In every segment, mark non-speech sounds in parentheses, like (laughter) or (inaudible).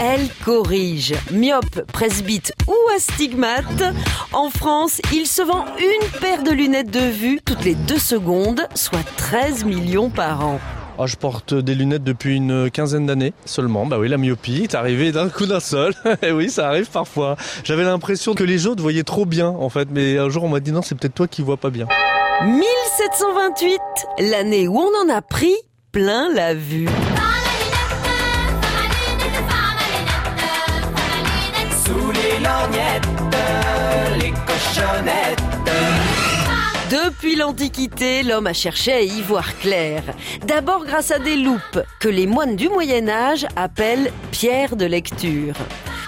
Elle corrige. Myope, presbyte ou astigmate. En France, il se vend une paire de lunettes de vue toutes les deux secondes, soit 13 millions par an. Oh, je porte des lunettes depuis une quinzaine d'années seulement. Bah oui, la myopie est arrivée d'un coup d'un seul. (laughs) Et oui, ça arrive parfois. J'avais l'impression que les autres voyaient trop bien, en fait. Mais un jour, on m'a dit non, c'est peut-être toi qui vois pas bien. 1728, l'année où on en a pris plein la vue. Depuis l'Antiquité, l'homme a cherché à y voir clair. D'abord grâce à des loupes que les moines du Moyen Âge appellent pierres de lecture.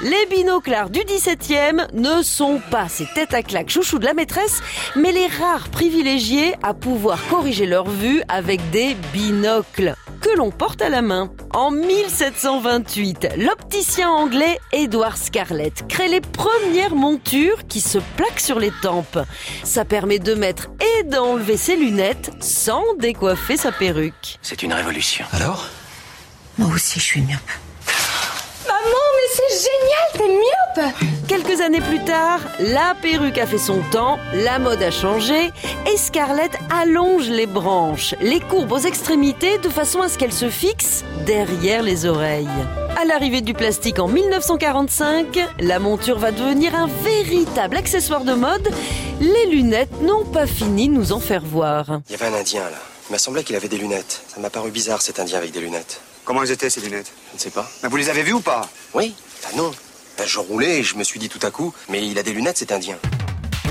Les binoclars du XVIIe ne sont pas ces têtes à claques chouchou de la maîtresse, mais les rares privilégiés à pouvoir corriger leur vue avec des binocles que l'on porte à la main. En 1728, l'opticien anglais Edward Scarlett crée les premières montures qui se plaquent sur les tempes. Ça permet de mettre et d'enlever ses lunettes sans décoiffer sa perruque. C'est une révolution. Alors? Moi aussi, je suis myope. Maman, mais c'est génial, t'es myope Quelques années plus tard, la perruque a fait son temps, la mode a changé et Scarlett allonge les branches, les courbes aux extrémités de façon à ce qu'elles se fixent derrière les oreilles. À l'arrivée du plastique en 1945, la monture va devenir un véritable accessoire de mode. Les lunettes n'ont pas fini de nous en faire voir. Il y avait un Indien là. Il m'a semblé qu'il avait des lunettes. Ça m'a paru bizarre cet Indien avec des lunettes. Comment elles étaient ces lunettes? Je ne sais pas. Mais Vous les avez vues ou pas? Oui Bah non. Je roulais et je me suis dit tout à coup, mais il a des lunettes cet Indien.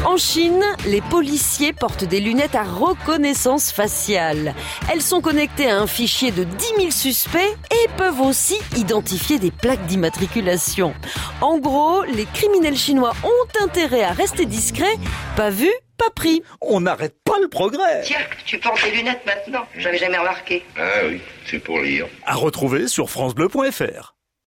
En Chine, les policiers portent des lunettes à reconnaissance faciale. Elles sont connectées à un fichier de 10 000 suspects et peuvent aussi identifier des plaques d'immatriculation. En gros, les criminels chinois ont intérêt à rester discrets, pas vu, pas pris. On n'arrête pas le progrès. Tiens, tu portes des lunettes maintenant. J'avais jamais remarqué. Ah oui, c'est pour lire. À retrouver sur francebleu.fr.